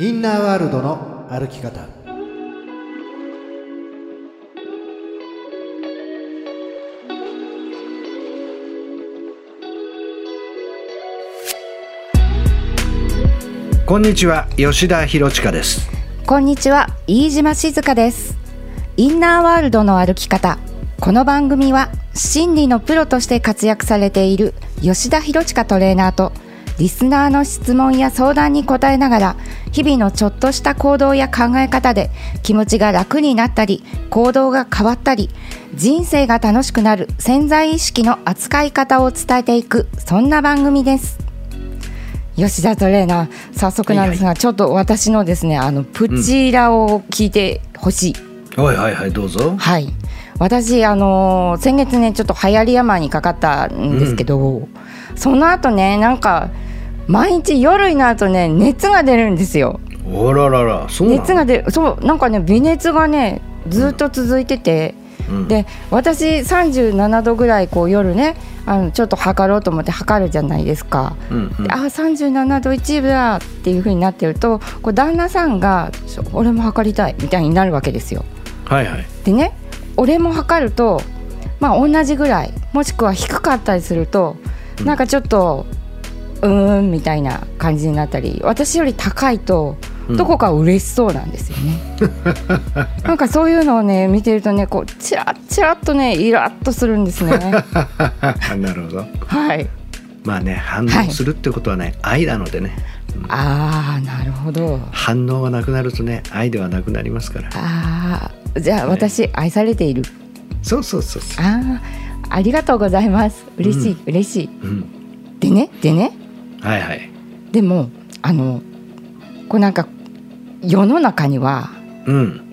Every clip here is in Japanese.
インナーワールドの歩き方。こんにちは吉田博親です。こんにちは飯島静香です。インナーワールドの歩き方。この番組は心理のプロとして活躍されている吉田博親トレーナーとリスナーの質問や相談に答えながら日々のちょっとした行動や考え方で気持ちが楽になったり行動が変わったり人生が楽しくなる潜在意識の扱い方を伝えていくそんな番組です。吉田トレーナー早速なんですが、ちょっと私のですねあのプチラを聞いてほしい、はいはいはいどうぞ。はい。私あのー先月ねちょっと流行り病にかかったんですけど、その後ねなんか毎日夜になるとね熱が出るんですよ。おらららそう熱が出る。そうなんかね微熱がねずっと続いてて、うん。で私37度ぐらいこう夜ねあのちょっと測ろうと思って測るじゃないですか。うんうん。であ37度1分だっていう風になってるとこう旦那さんが「ちょ俺も測りたい」みたいになるわけですよ。はいはい。でね俺も測るとまあ同じぐらいもしくは低かったりすると、うん。なんかちょっとうーんみたいな感じになったり私より高いとうんどこか嬉しそうなんですよね。なんかそういうのをね見てるとねこうチラッチラッとねイラッとするんですね。なるほどはい。まあね反応するってことはね、愛なのでねああなるほど。反応がなくなるとね愛ではなくなりますからああじゃあ私愛されている。そうそうそうそうああありがとうございます。嬉しい、嬉しい。うんでねでねはいはい。でもあのこうなんか世の中にはうん。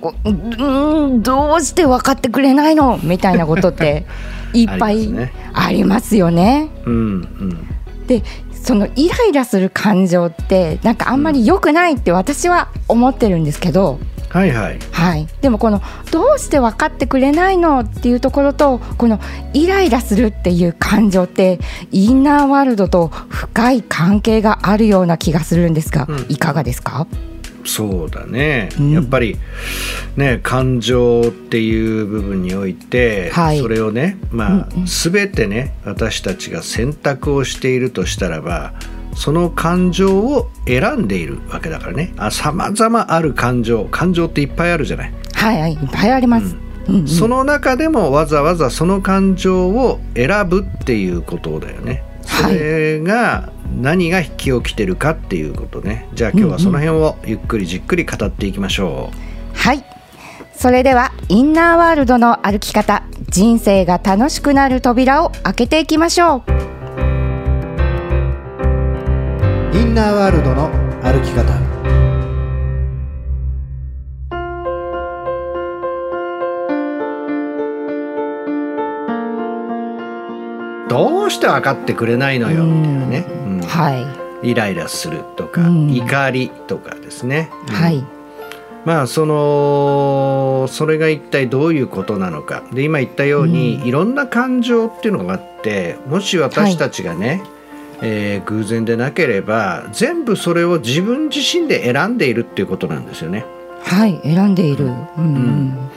こううーんどうして分かってくれないの？みたいなことって いっぱいありますね。ありますよね。うんうん。でそのイライラする感情ってなんかあんまり良くないって私は思ってるんですけど、はいはい。はい、でもこのどうして分かってくれないのっていうところとこのイライラするっていう感情ってインナーワールドと深い関係があるような気がするんですが、うん。いかがですか？そうだね、うん。やっぱりね感情っていう部分において、はい。それをねまあ、うんうん。全てね私たちが選択をしているとしたらばその感情を選んでいるわけだからね。あ様々ある感情。感情っていっぱいあるじゃない、はいはいいっぱいあります。うん。うんその中でもわざわざその感情を選ぶっていうことだよね。そはい。れが何が引き起きてるかっていうことね。じゃあ今日はその辺をゆっくりじっくり語っていきましょう、はい。それではインナーワールドの歩き方。人生が楽しくなる扉を開けていきましょうインナーワールドの歩き方。どうして分かってくれないのよ？みたいなね、うん。はい。イライラするとか、うん。怒りとかですね、うん。はい。まあそのそれが一体どういうことなのか。で今言ったように、いろんな感情っていうのがあってもし私たちがね、えー偶然でなければ全部それを自分自身で選んでいるっていうことなんですよね。はい選んでいる。うん。うん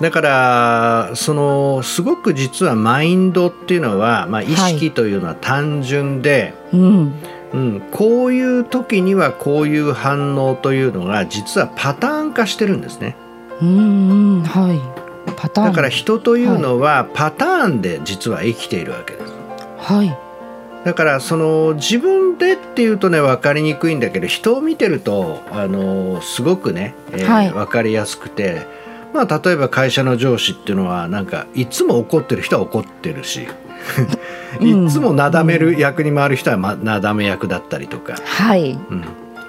だからそのすごく実はマインドっていうのは、まあ、意識というのは単純で、うん。うん、こういう時にはこういう反応というのが実はパターン化してるんですね。うんうん。はい。パターン。だから人というのはパターンで実は生きているわけです。はいだからその自分でっていうとね分かりにくいんだけど人を見てるとあのすごくね、えーはい。分かりやすくて、まあ、例えば会社の上司っていうのはなんかいつも怒ってる人は怒ってるしうん。いつもなだめる役に回る人はまなだめ役だったりとか、はい。うん、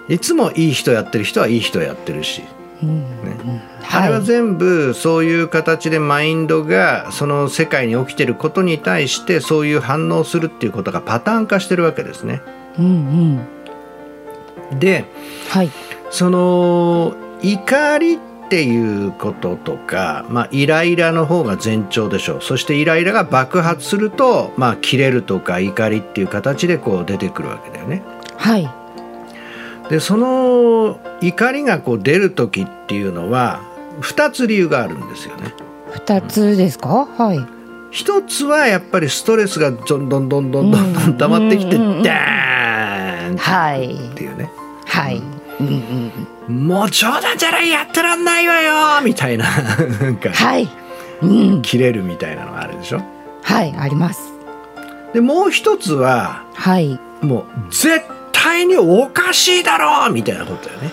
いつもいい人やってる人はいい人やってるし。うんねはい。あれは全部そういう形でマインドがその世界に起きてることに対してそういう反応するっていうことがパターン化してるわけですね。うんうん。ではい。その怒りっていうこととか、まあ、イライラの方が前兆でしょう。そしてイライラが爆発すると、まあ、切れるとか怒りっていう形でこう出てくるわけだよね。はいでその怒りがこう出る時っていうのは2つ理由があるんですよね。二つですか？はい。一つはやっぱりストレスがどんどんどんどんどんどん溜まってきてうんうんダーンはい。っていうね。はい。うん。うんもう冗談じゃないやってらんないわよみたいな。なんかはい。うん。切れるみたいなのがあるでしょ？はいあります。でもう一つははい。もう絶対におかしいだろうみたいなことだよね。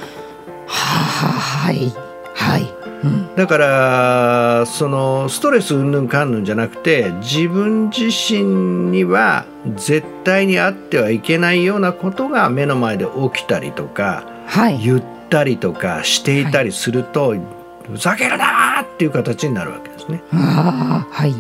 ははいはい。うん。だからそのストレスうんぬんかんぬんじゃなくて自分自身には絶対にあってはいけないようなことが目の前で起きたりとかはい。言ったりとかしていたりすると、ふざけるなーっていう形になるわけですね。はい。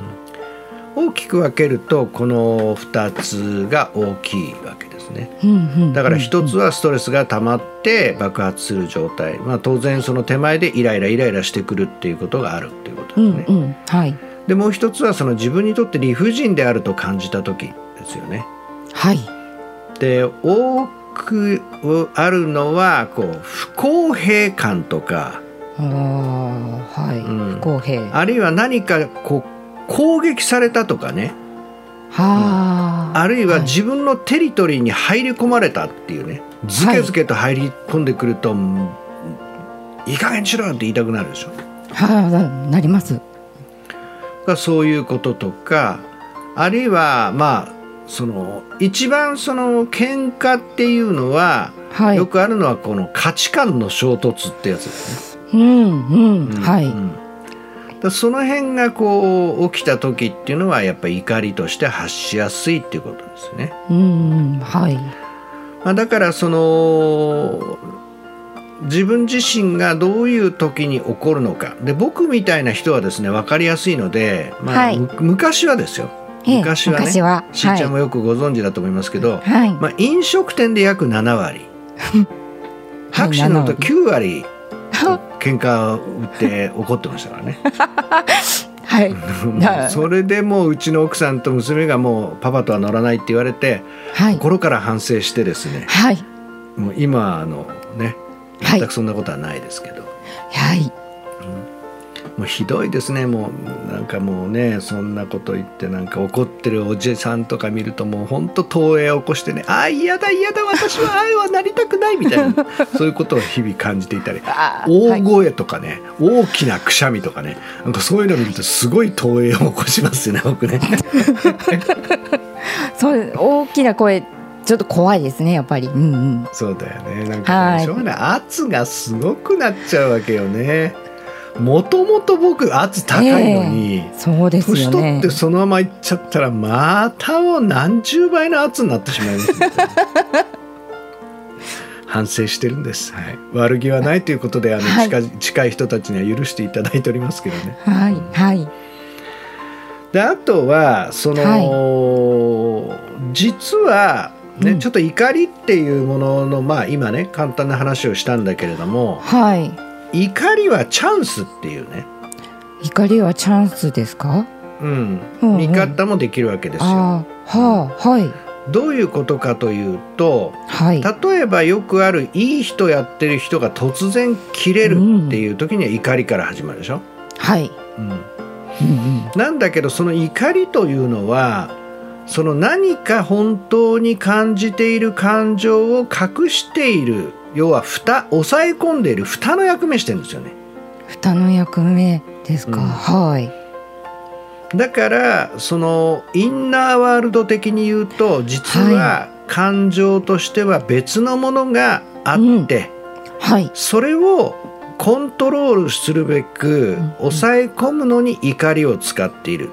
大きく分けるとこの2つが大きいわけですね。うんうんだから一つはストレスが溜まって爆発する状態、まあ、当然その手前でイライライライラしてくるっていうことがあるっていうことですね。うんうん。はい。でもう一つはその自分にとって理不尽であると感じた時ですよね。はい。で多くあるのはこう不公平感とか。ああはい、うん。不公平。はあるいは何かこう攻撃されたとかねああるいははい。自分のテリトリーに入り込まれたっていうねずけずけと入り込んでくると、い、い加減にしろよって言いたくなるでしょ。はあなります。がそういうこととかあるいはまあその一番その喧嘩っていうのは、はい。よくあるのはこの価値観の衝突ってやつですね。うんうん、うんはい、うんだその辺がこう起きた時っていうのはやっぱり怒りとして発しやすいっていうことですね。うんうんはい。まあ、だからその自分自身がどういう時に起こるのか。で僕みたいな人はですね分かりやすいので、まあはい。む昔はですよ。ええ昔はね。しーちゃんもよくご存知だと思いますけど、はい。まあ、飲食店で約7割。タクシー乗ると9割喧嘩を売って怒ってましたからね。はい。それでもううちの奥さんと娘がもうパパとは乗らないって言われてはい。心から反省してですねはい。もう今あのねはい。全くそんなことはないですけど、はいもうひどいですね。もうなんかもうねそんなこと言ってなんか怒ってるおじさんとか見るともうほんと投影を起こしてねああ嫌だ嫌だ私はああはなりたくないみたいな そういうことを日々感じていたり大声とかね、大きなくしゃみとかねなんかそういうのを見るとすごい投影を起こしますよね僕ね。そう大きな声ちょっと怖いですねやっぱり。うんうん。そうだよね。なんかしょうがない。圧がすごくなっちゃうわけよね。もともと僕圧高いのに、そうです年取ってそのままいっちゃったらまたもう何十倍の圧になってしまいます、ね、反省してるんです、はい、悪気はないということであの、はい近近い人たちには許していただいておりますけどね。はいはい。であとはその、実はね、うん。ちょっと怒りっていうもののまあ今ね簡単な話をしたんだけれどもはい怒りはチャンスっていうね、怒りはチャンスですか？うん。うんうん。見方もできるわけですよ。はあはい。どういうことかというとはい。例えばよくあるいい人やってる人が突然切れるっていう時には怒りから始まるでしょ、はい。うん。うんうん。なんだけどその怒りというのはその何か本当に感じている感情を隠している要は蓋抑え込んでいる蓋の役目してるんですよね。蓋の役目ですか、うん。はい。だからそのインナーワールド的に言うと実は感情としては別のものがあって、はい。それをコントロールするべくん。抑え込むのに怒りを使っている。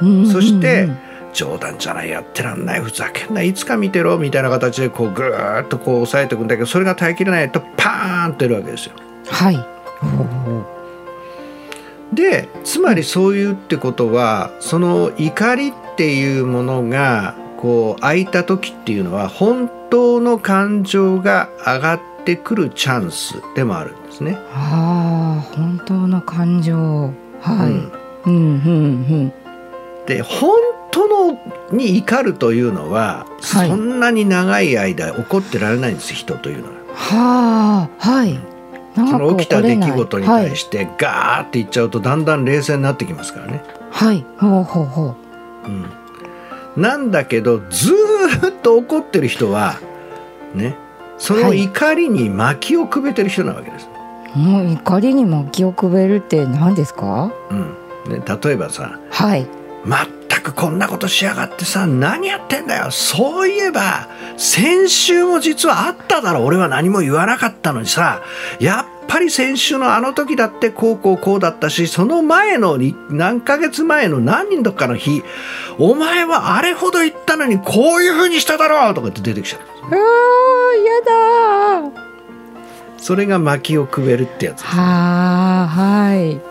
うん。そしてうん。うん冗談じゃないやってらんないふざけんな。いつか見てろみたいな形でこうぐーっとこう抑えていくんだけどそれが耐えきれないとパーンと出るわけですよ。はい。でつまりそういうってことはその怒りっていうものがこう開いた時っていうのは本当の感情が上がってくるチャンスでもあるんですね。ああ本当の感情。はい、うん。うん、うんうん。で本人のに怒るというのは、はい。そんなに長い間怒ってられないんです人というのは。はあはい。その起きた出来事に対してガーって言っちゃうとだんだん冷静になってきますからね。はい、はい、ほうほうほう。ん、なんだけどずーっと怒ってる人はねそのはい怒りに薪をくべてる人なわけです。うもう怒りに薪をくべるって何ですか？うん。ね、例えばさはい全くこんなことしやがってさ何やってんだよ。そういえば先週も実はあっただろ。俺は何も言わなかったのにさやっぱり先週のあの時だってこうこうこうだったしその前のに何ヶ月前の何人とかの日お前はあれほど言ったのにこういう風にしただろうとかって出てきちゃううわーやだ。ーそれが薪をくべるってやつはあはい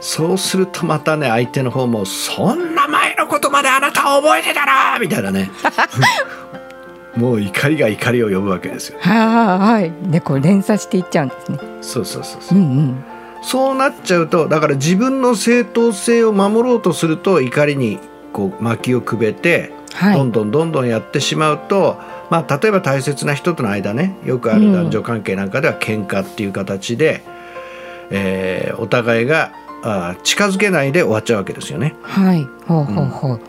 そうするとまたね相手の方もそんな前のことまであなたは覚えてたなみたいなね。もう怒りが怒りを呼ぶわけですよ。はあはい。でこう連鎖していっちゃうんですね。そうそうそうそう。うんうん。そうなっちゃうとだから自分の正当性を守ろうとすると怒りにこう薪をくべて、はい。どんどんどんどんやってしまうと、まあ、例えば大切な人との間ねよくある男女関係なんかでは喧嘩っていう形で、えーお互いがあー近づけないで終わっちゃうわけですよね。はい。ほうほうほう、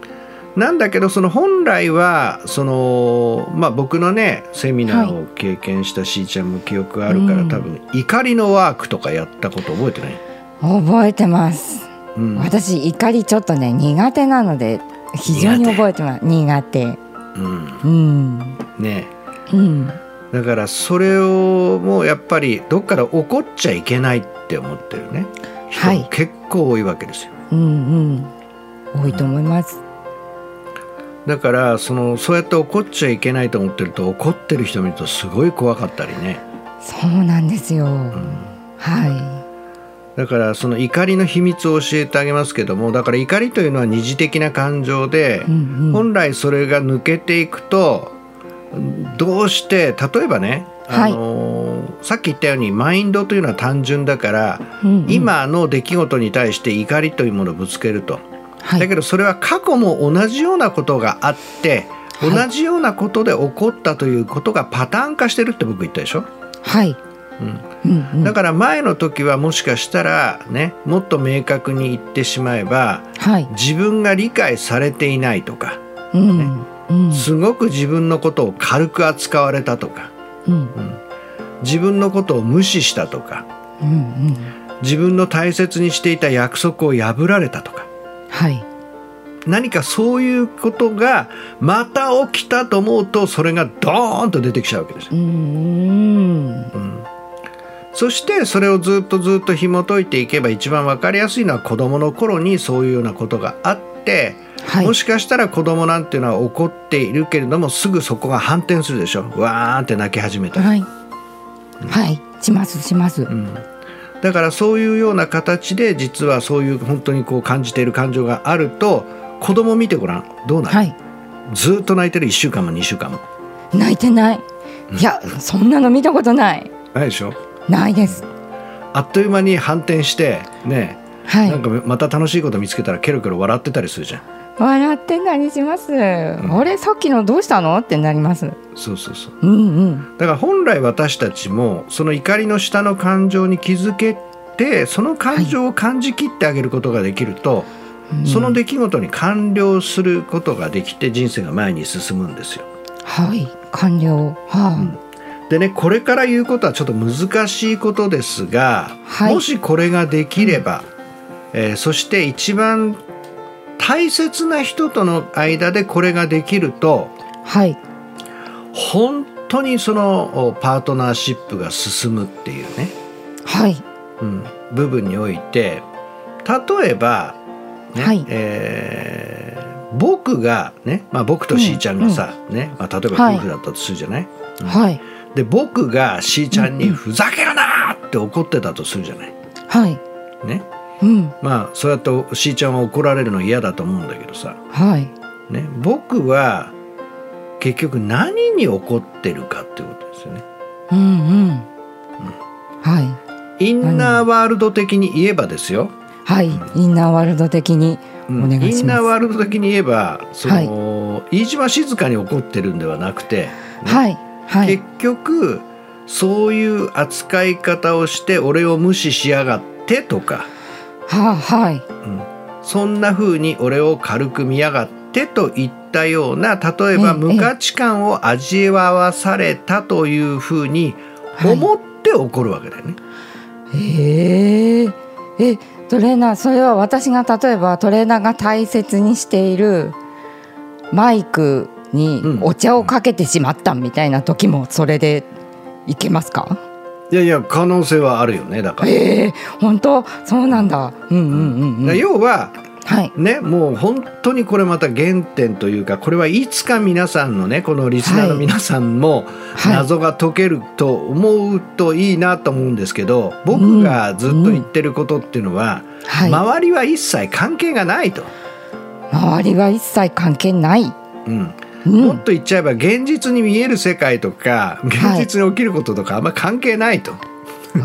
なんだけどその本来はその、まあ、僕のねセミナーを経験したしーちゃんも記憶があるから、うん。多分怒りのワークとかやったこと覚えてない、覚えてます。うん。私怒りちょっとね苦手なので非常に覚えてます。苦手。うんうん。ね。うん。だからそれをもうやっぱりどっから怒っちゃいけないって思ってるね人はい。も結構多いわけですよ。うんうん。多いと思います。だからそのそうやって怒っちゃいけないと思ってると怒ってる人見るとすごい怖かったりね。そうなんですよ、はだからその怒りの秘密を教えてあげますけどもだから怒りというのは二次的な感情でい、うんうん、本来それが抜けていくとどうして例えばね、はい。あのーさっき言ったようにマインドというのは単純だから、うんうん。今の出来事に対して怒りというものをぶつけると、はい。だけどそれは過去も同じようなことがあってはい。同じようなことで起こったということがパターン化してるって僕言ったでしょ、はい、うん、うんうん、だから前の時はもしかしたらねもっと明確に言ってしまえばはい、自分が理解されていないとかうんうん。すごく自分のことを軽く扱われたとか。うん自分のことを無視したとかうんうん自分の大切にしていた約束を破られたとか。はい。何かそういうことがまた起きたと思うとそれがドーンと出てきちゃうわけですよ。うーん。そしてそれをずっとずっと紐解いていけば一番わかりやすいのは子供の頃にそういうようなことがあって、はい。もしかしたら子供なんていうのは怒っているけれどもすぐそこが反転するでしょ。わーんって泣き始めた、はいはい。しますします。うん、だからそういうような形で実はそういう本当にこう感じている感情があると子供見てごらん。どうなる、はい。ずっと泣いてる1週間も2週間も。泣いてない。いやそんなの見たことない。ないでしょ？ないです。あっという間に反転してねはい。なんかまた楽しいこと見つけたらケロケロ笑ってたりするじゃん笑ってたりします、あれさっきのどうしたの？ってなります。そうそうそう。うんうん。だから本来私たちもその怒りの下の感情に気づけてその感情を感じきってあげることができると、うん。その出来事に完了することができて人生が前に進むんですよ。はい。完了。はでねこれから言うことはちょっと難しいことですが、はい。もしこれができれば、えーそして一番大切な人との間でこれができるとあはい。本当にそのおパートナーシップが進むっていうね、はい。うん、部分において例えば、ねはい。えー僕がね、まあ、僕としーちゃんがさ、ねまあ、例えばはい。夫婦だったとするじゃない、うん。はい。で僕がしーちゃんに「うんうんふざけるな!」って怒ってたとするじゃない？はい。ね、うん。まあそうやってしーちゃんは怒られるの嫌だと思うんだけどさ、はい。ね、僕は結局何に怒ってるかっていうことですよね。うんうん。はい。インナーワールド的に言えばですよ。はい。インナーワールド的にうん。お願いします。インナーワールド的に言えばその、飯島静香に怒ってるんではなくて、ね。はい。はい。結局そういう扱い方をして俺を無視しやがってとか、はあはい。うん。そんな風に俺を軽く見やがってといったような例えばええ無価値観を味わわされたという風に思って怒るわけだよね。へえ。えトレーナーそれは私が例えばトレーナーが大切にしているマイクにうん。お茶をかけてしまったみたいな時もそれでいけますか、いやいや可能性はあるよねだから。ええ本当？そうなんだ。うんうんうん要ははい。ね、もう本当にこれまた原点というかこれはいつか皆さんのねこのリスナーの皆さんもはい。謎が解けると思うといいなと思うんですけど僕がずっと言ってることっていうのは、はい。周りは一切関係がないと、周りは一切関係ない、うんうん、もっと言っちゃえば現実に見える世界とか現実に起きることとかあんま関係ないと、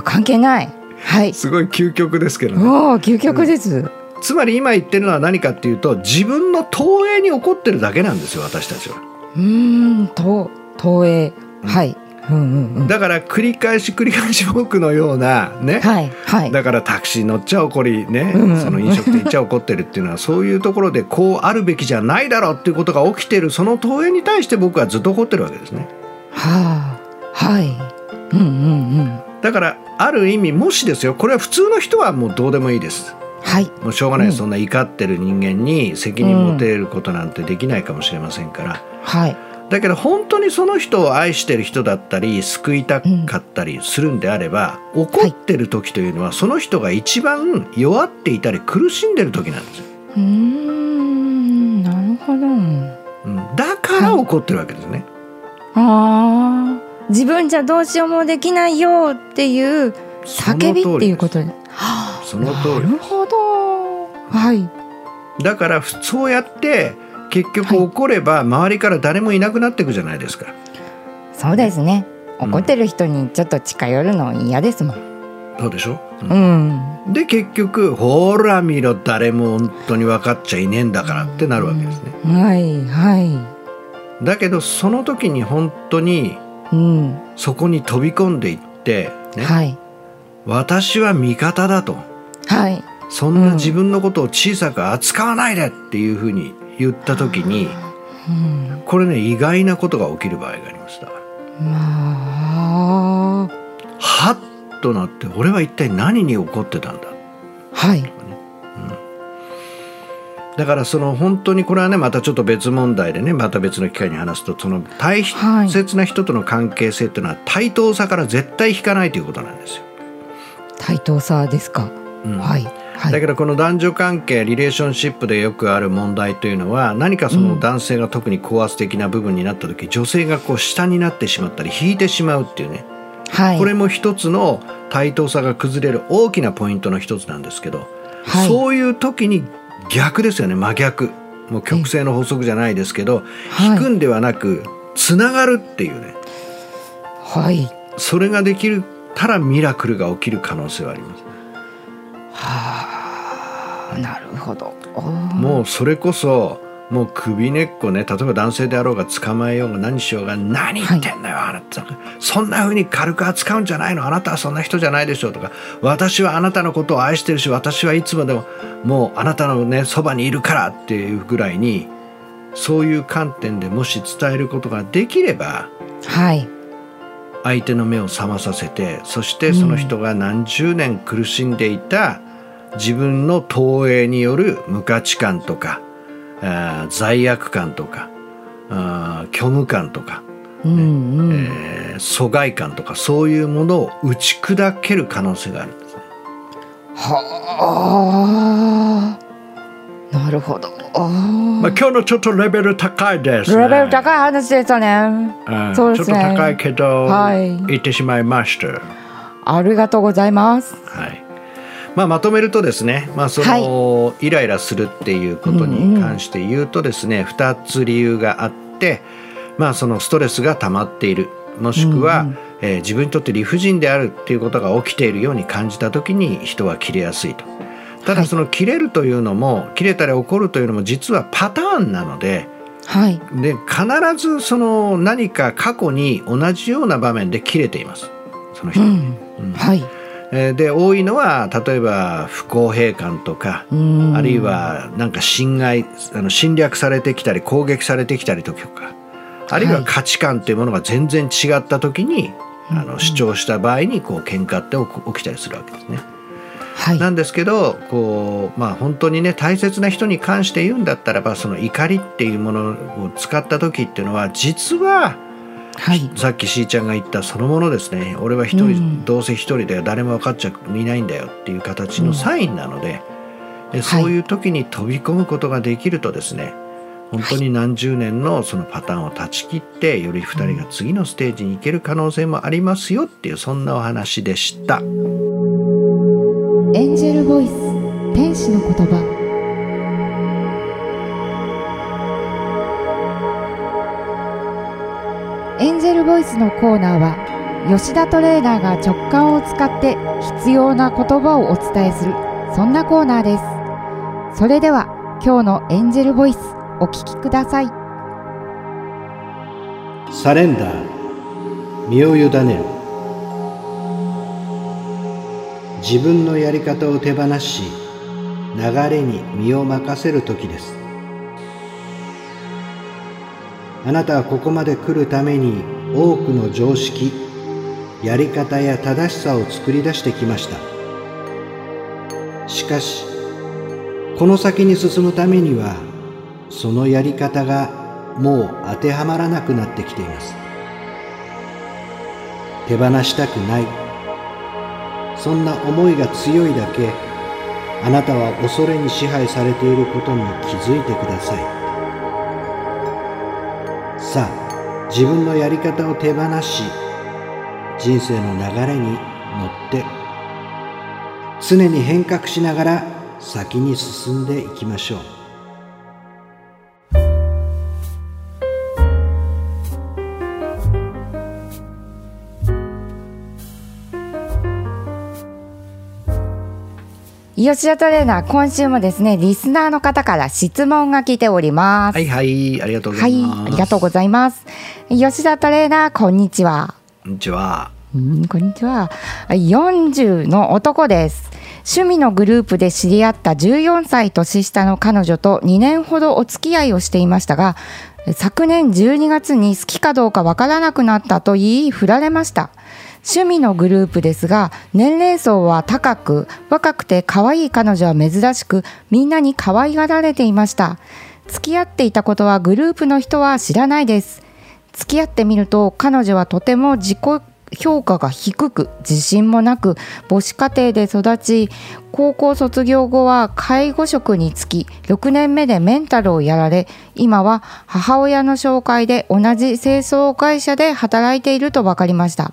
関係ない。はい。すごい究極ですけどね。おお究極です、つまり今言ってるのは何かっていうと自分の投影に起こってるだけなんですよ私たちは。うーんと投影。はい、うんうんうん。だから繰り返し繰り返し僕のようなね、はいはい。だからタクシー乗っちゃ怒りね、うんその飲食店行っちゃ怒ってるっていうのはそういうところでこうあるべきじゃないだろうっていうことが起きてるその投影に対して僕はずっと怒ってるわけですね。はあはい。うんうんうん。だからある意味もしですよ。これは普通の人はもうどうでもいいです。はい。もうしょうがない、うん。そんな怒ってる人間に責任持てることなんてできないかもしれませんから。はいだけど本当にその人を愛してる人だったり救いたかったりするんであれば、怒ってる時というのはその人が一番弱っていたり苦しんでる時なんですよ、うーん。なるほど。うん、だから怒ってるわけですね、あー。自分じゃどうしようもできないよっていう叫びっていうこと。でその通り。なるほど。はい。だからそうやって結局怒れば周りから誰もいなくなっていくじゃないですか、そうですね。うん。怒ってる人にちょっと近寄るの嫌ですもん。そうでしょ、うん。うん。で結局ほら見ろ誰も本当に分かっちゃいねえんだからってなるわけですね、はいはだけどその時に本当にいうん。そこに飛び込んでいって、ね。はい。私は味方だと。はい。そんな自分のことを小さく扱わないでっていうふうに言った時にうん。これね意外なことが起きる場合がありますだからまあ。はっとなって俺は一体何に怒ってたんだ？はい。だからその本当にこれはねまたちょっと別問題でねまた別の機会に話すとその大切な人との関係性っていうのは対等さから絶対引かないということなんですよ。対等さですか、うん。はいはい。だけどこの男女関係リレーションシップでよくある問題というのは何かその男性が特に高圧的な部分になった時、女性がこう下になってしまったり引いてしまうっていうね。はい。これも一つの対等さが崩れる大きなポイントの一つなんですけど、はい。そういう時に逆ですよね。真逆。もう曲線の法則じゃないですけど、はい。引くんではなくつながるっていうね。はい。それができたらミラクルが起きる可能性はあります。はあなるほど。もうそれこそもう首根っこね例えば男性であろうが捕まえようが何しようが何言ってんのよ、あなた。そんな風に軽く扱うんじゃないの。あなたはそんな人じゃないでしょうとか。私はあなたのことを愛してるし私はいつまでももうあなたのねそばにいるからっていうぐらいにそういう観点でもし伝えることができればはい。相手の目を覚まさせてそしてその人が何十年苦しんでいた自分の投影による無価値観とかあー罪悪感とかあー虚無感とか、うんうん、えー疎外感とかそういうものを打ち砕ける可能性がある。んですね。はあ。なるほど。あまあ、今日のちょっとレベル高いです、ね。レベル高い話でしたね。うんそうですね。ちょっと高いけど、はい。言ってしまいました。ありがとうございます。はいまあ、まとめるとですね、まあそのイライラするっていうことに関して言うとですね、2つ理由があって、まあ、そのストレスが溜まっている。もしくは、えー自分にとって理不尽であるっていうことが起きているように感じた時に人は切れやすいと。ただその切れるというのも切れたり怒るというのも実はパターンなのではい。で必ずその何か過去に同じような場面で切れています。その人、うん。うん。はい。えーで多いのは例えば不公平感とかうん。あるいはなんか侵害あの侵略されてきたり攻撃されてきたりとかあるいは価値観っていうものが全然違った時に、あの主張した場合にこう喧嘩って起起きたりするわけですね。はい。なんですけどこうまあ本当にね大切な人に関して言うんだったらばその怒りっていうものを使った時っていうのは実ははい。さっきしーちゃんが言ったそのものですね。俺は一人、うん。どうせ一人だよ。誰も分かっちゃいないんだよっていう形のサインなので、でそういう時に飛び込むことができるとですね。本当に何十年のそのパターンを断ち切ってより二人が次のステージに行ける可能性もありますよっていうそんなお話でした。エンジェルボイス天使の言葉ルボイスのコーナーは吉田トレーナーが直感を使って必要な言葉をお伝えするそんなコーナーです。それでは今日のエンジェルボイスお聞きください。サレンダー身を委ねる。自分のやり方を手放し流れに身を任せる時です。あなたはここまで来るために多くの常識やり方や正しさを作り出してきました。しかしこの先に進むためにはそのやり方がもう当てはまらなくなってきています。手放したくない。そんな思いが強いだけあなたは恐れに支配されていることに気づいてください。さあ自分のやり方を手放し人生の流れに乗って常に変革しながら先に進んでいきましょう。吉田トレーナー今週もですねリスナーの方から質問が来ております。はいはいありがとうござはいいます。ありがとうございます。吉田トレーナーこんにちは。こんにちは。うんこんにちは。40の男です。趣味のグループで知り合った14歳年下の彼女と2年ほどお付き合いをしていましたが昨年12月に好きかどうかわからなくなったと言い振られました趣味のグループですが年齢層は高く若くて可愛い彼女は珍しくみんなに可愛がられていました。付き合っていたことはグループの人は知らないです。付き合ってみると彼女はとても自己評価が低く自信もなく母子家庭で育ち高校卒業後は介護職に就き6年目でメンタルをやられ今は母親の紹介で同じ清掃会社で働いていると分かりました。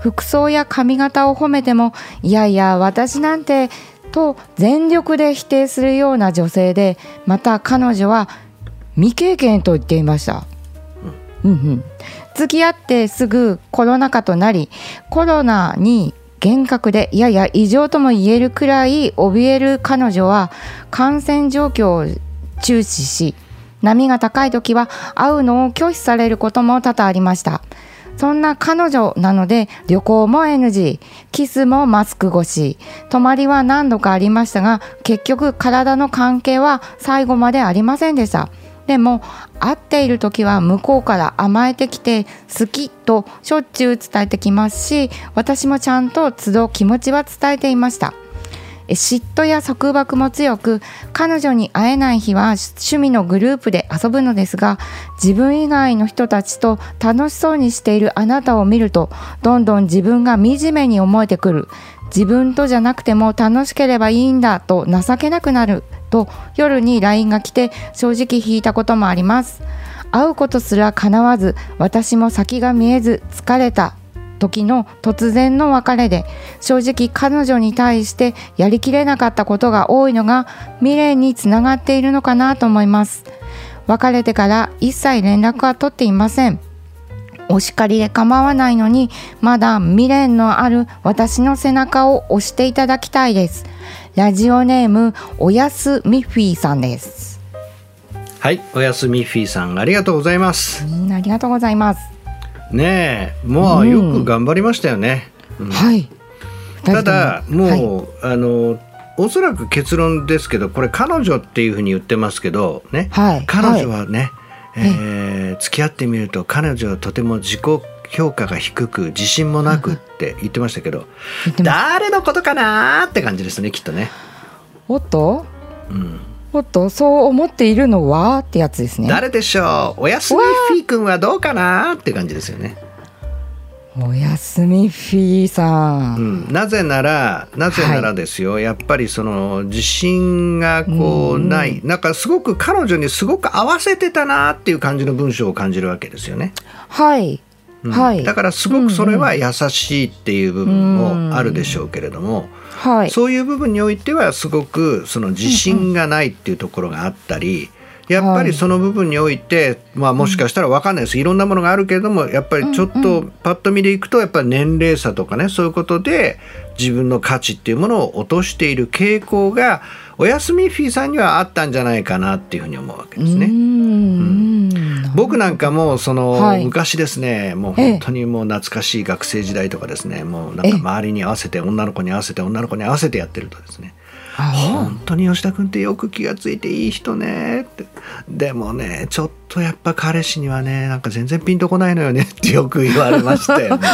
服装や髪型を褒めてもいやいや私なんてと全力で否定するような女性でまた彼女は未経験と言っていました。うん、付き合ってすぐコロナ禍となりコロナに厳格でやや異常とも言えるくらい怯える彼女は感染状況を注視し波が高い時は会うのを拒否されることも多々ありました。そんな彼女なので旅行も NG キスもマスク越し。泊まりは何度かありましたが結局体の関係は最後までありませんでした。でも会っている時は向こうから甘えてきて好きとしょっちゅう伝えてきますし私もちゃんと都度気持ちは伝えていました。嫉妬や束縛も強く彼女に会えない日は趣味のグループで遊ぶのですが自分以外の人たちと楽しそうにしているあなたを見るとどんどん自分が惨めに思えてくる。自分とじゃなくても楽しければいいんだと情けなくなる。と夜に LINE が来て正直引いたこともあります。会うことすら叶わず私も先が見えず疲れた。時の突然の別れで正直彼女に対してやりきれなかったことが多いのが未練につながっているのかなと思います。別れてから一切連絡は取っていません。お叱りで構わないのにまだ未練のある私の背中を押していただきたいです。ラジオネームおやすミッフィーさんです。はいおやすみフィーさんありがとうございます。うんありがとうございます、ねえもうよく頑張りましたよね、うん。はい。ただも。う、はい。あのおそらく結論ですけどこれ彼女っていうふうに言ってますけどね、はい。彼女はね、えー付き合ってみると彼女はとても自己評価が低く自信もなくって言ってましたけど、誰のことかなーって感じですねきっとね、おっと？うん、おっとそう思っているのはってやつですね。誰でしょう？おやすみフィー君はどうかなーって感じですよね、おやすみフィーさ、うん。ん、なぜならなぜならですよ、やっぱりその自信がこうない、なんかすごく彼女にすごく合わせてたなっていう感じの文章を感じるわけですよね。はいうん。はい。だからすごくそれは優しいっていう部分もあるでしょうけれども、はい。そういう部分においてはすごくその自信がないっていうところがあったり、やっぱりその部分において、まあ、もしかしたら分かんないです。いろんなものがあるけれどもやっぱりちょっとパッと見でいくとやっぱり年齢差とかねそういうことで自分の価値っていうものを落としている傾向がおやすみフィーさんにはあったんじゃないかなっていうふうに思うわけですね。うーん僕なんかもその、はい。昔ですねもう本当にもう懐かしい学生時代とかですねもうなんか周りに合わせて女の子に合わせて女の子に合わせてやってるとですね。あ本当に吉田君ってよく気がついていい人ねって。でもねちょっとやっぱ彼氏にはねなんか全然ピンとこないのよねってよく言われましたよね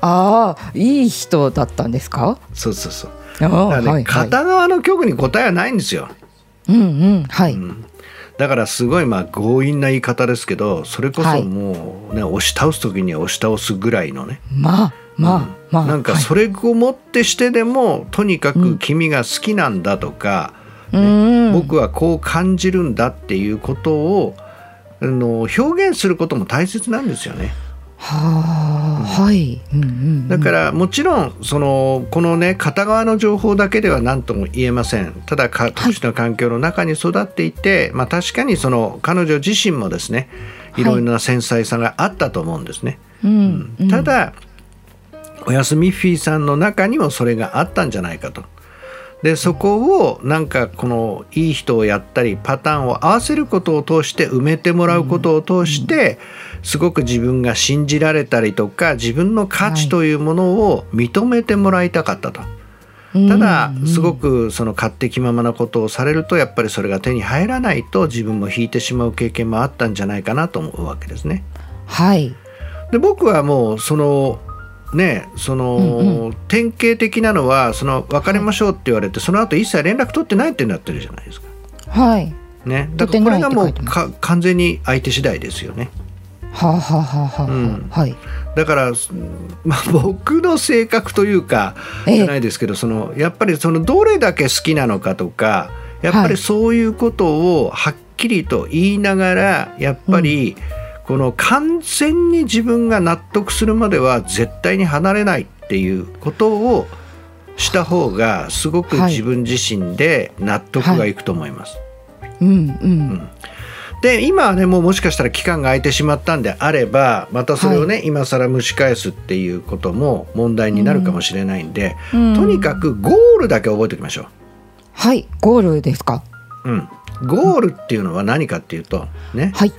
あーいい人だったんですか？そうそうそう。だからね、はいはい。片側の曲に答えはないんですよ。うんうんはい、だからすごいまあ強引な言い方ですけどそれこそはい。もうね、押し倒す時には押し倒すぐらいのね。まあまあまあなんかはいそれをもってしてでも、とにかく君が好きなんだとか、うーん。僕はこう感じるんだっていうことをあの表現することも大切なんですよね。はあ、はい、うんうんうん、だからもちろんそのこのね片側の情報だけでは何とも言えません。ただか特殊な環境の中に育っていて、まあ、確かにその彼女自身もですねい。ろいろな繊細さがあったと思うんですね。うん。うん。ただおやすみフィーさんの中にもそれがあったんじゃないかと。でそこをなんかこのいい人をやったりパターンを合わせることを通して埋めてもらうことを通してすごく自分が信じられたりとか自分の価値というものを認めてもらいたかったと。ただすごくその勝手気ままなことをされるとやっぱりそれが手に入らないと自分も引いてしまう経験もあったんじゃないかなと思うわけですね。はいで僕はもうそのねその、うんう典型的なのはその別れましょうって言われてその後一切連絡取ってないってなってるじゃないですか。はい。ね、だからこれがもうか完全に相手次第ですよね。はあはあはあはあ、うん。はい。だから、まあ、僕の性格というかええ。じゃないですけどそのやっぱりそのどれだけ好きなのかとかやっぱりそういうことをはっきりと言いながらやっぱりこの完全に自分が納得するまでは絶対に離れないっていうことをした方がすごくはい。自分自身で納得がいくと思います。うんうん。で今はねもうもしかしたら期間が空いてしまったんであればまたそれをね、今更蒸し返すっていうことも問題になるかもしれないんで、うん。とにかくゴールだけ覚えておきましょはい。ゴールですか？う。うん、ゴールっていうのは何かっていうとね、はい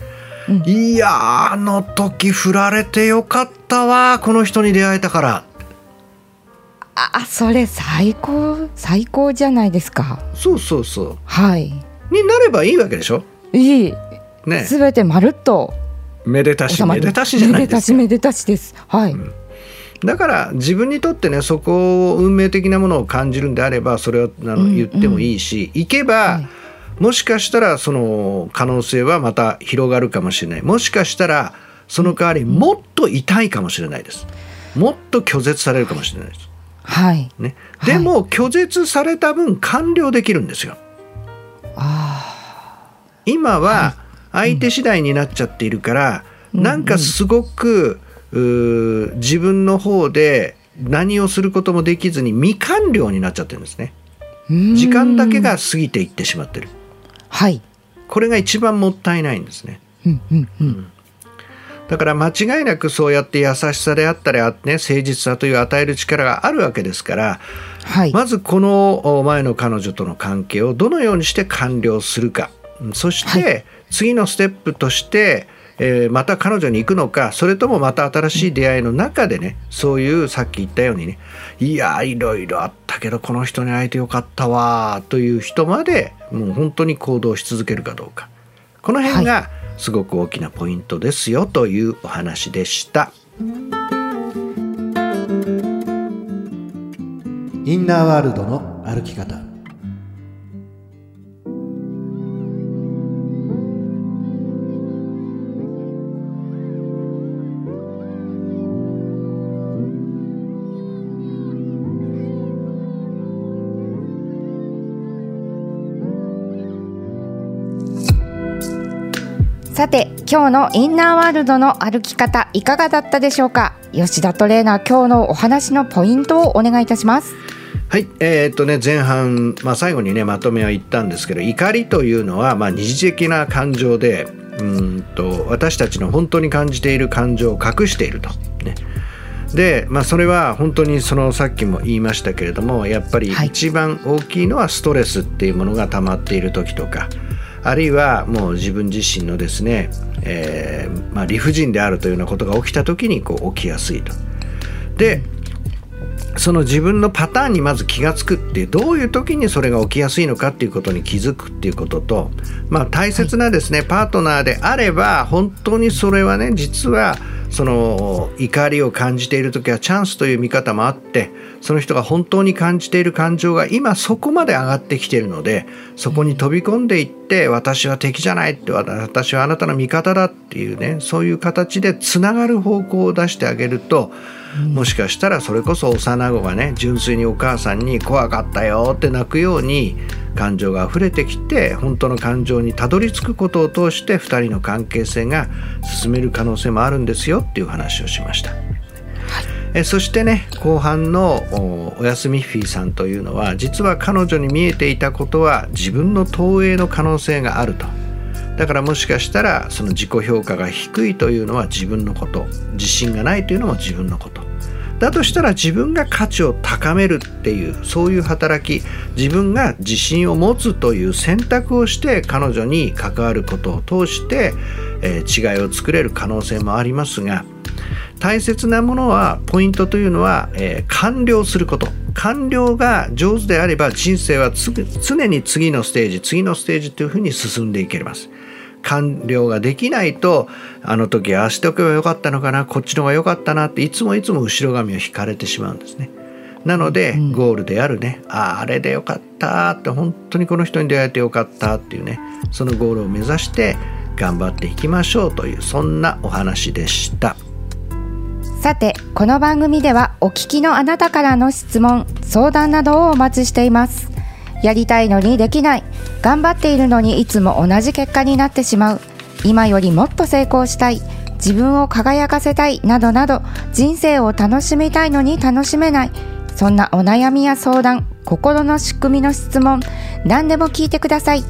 いやーあの時振られてよかったわこの人に出会えたから。あそれ最高最高じゃないですか。そうそうそはい、うになればいいわけでしょ？いい。ね。すべてまるっと。めでたしめでたしじゃないめでですか。たしめでたしです。はい、だから自分にとってねそこを運命的なものを感じるんであればそれをあのうん。言ってもいいし、行けば、はいもしかしたらその可能性はまた広がるかもしれない。もしかしたらその代わりもっと痛いかもしれないです。もっと拒絶されるかもしれないです、はい。ね、はい。でも拒絶された分完了できるんですよ。あ今は相手次第になっちゃっているから、なんかすごく自分の方で何をすることもできずに未完了になっちゃってるんですね。ー時間だけが過ぎていってしまってるはい。これが一番もったいないんですね。うんうんうん。だから間違いなくそうやって優しさであったり、ね、誠実さという与える力があるわけですから、はい、まずこの前の彼女との関係をどのようにして完了するか。そして次のステップとして、えー、また彼女に行くのかそれともまた新しい出会いの中でねそういうさっき言ったようにねいやいろいろあったけどこの人に会えてよかったわという人までもう本当に行動し続けるかどうか。この辺がすごく大きなポイントですよというお話でした。インナーワールドの歩き方さて今日のインナーワールドの歩き方いかがだったでしょうか？吉田トレーナー今日のお話のポイントをお願いいたします。はい、えー、っとね前半、まあ、最後にねまとめは言ったんですけど怒りというのは、まあ、二次的な感情でうんと私たちの本当に感じている感情を隠していると。ね。で、まあ、それは本当にそのさっきも言いましたけれどもやっぱり一番大きいのはストレスっていうものが溜まっている時とか、あるいはもう自分自身のですね、えー、まあ、理不尽であるというようなことが起きた時にこう起きやすいと。でその自分のパターンにまず気が付くっていうどういう時にそれが起きやすいのかっていうことに気づくっていうことと、まあ、大切なですね、パートナーであれば本当にそれはね実はその怒りを感じている時はチャンスという見方もあってその人が本当に感じている感情が今そこまで上がってきているのでそこに飛び込んでいって私は敵じゃないって私はあなたの味方だっていうねそういう形でつながる方向を出してあげるともしかしたらそれこそ幼子がね純粋にお母さんに怖かったよって泣くように感情が溢れてきて本当の感情にたどり着くことを通して2人の関係性が進める可能性もあるんですよ。っていう話をしました。えそしてね後半のおやすみフィーさんというのは実は彼女に見えていたことは自分の投影の可能性があると。だからもしかしたらその自己評価が低いというのは自分のこと。自信がないというのも自分のことだとしたら自分が価値を高めるっていうそういう働き自分が自信を持つという選択をして彼女に関わることを通して、えー、違いを作れる可能性もありますが大切なものはポイントというのは、えー、完了すること完了が上手であれば人生は常に次のステージ次のステージというふうに進んでいけます。完了ができないとあの時ああしておけばよかったのかなこっちの方が良かったなっていつもいつも後ろ髪を引かれてしまうんですね。なので、ゴールであるね。あああれでよかったって本当にこの人に出会えてよかったっていうね。そのゴールを目指して頑張っていきましょうというそんなお話でした。さてこの番組ではお聞きのあなたからの質問相談などをお待ちしていますやりたいのにできない。頑張っているのにいつも同じ結果になってしまう。今よりもっと成功したい。自分を輝かせたい。などなど人生を楽しみたいのに楽しめない。そんなお悩みや相談心の仕組みの質問何でも聞いてください。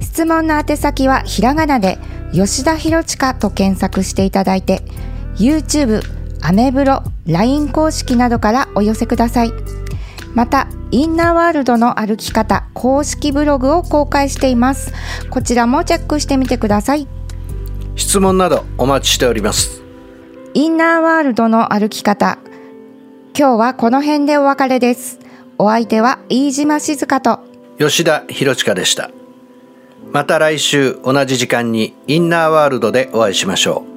質問の宛先はひらがなで吉田博親と検索していただいて YouTube、アメブロ、LINE 公式などからお寄せください。またインナーワールドの歩き方公式ブログを公開しています。こちらもチェックしてみてください。質問などお待ちしております。インナーワールドの歩き方。今日はこの辺でお別れです。お相手は飯島静香と。吉田博親でした。また来週同じ時間にインナーワールドでお会いしましょう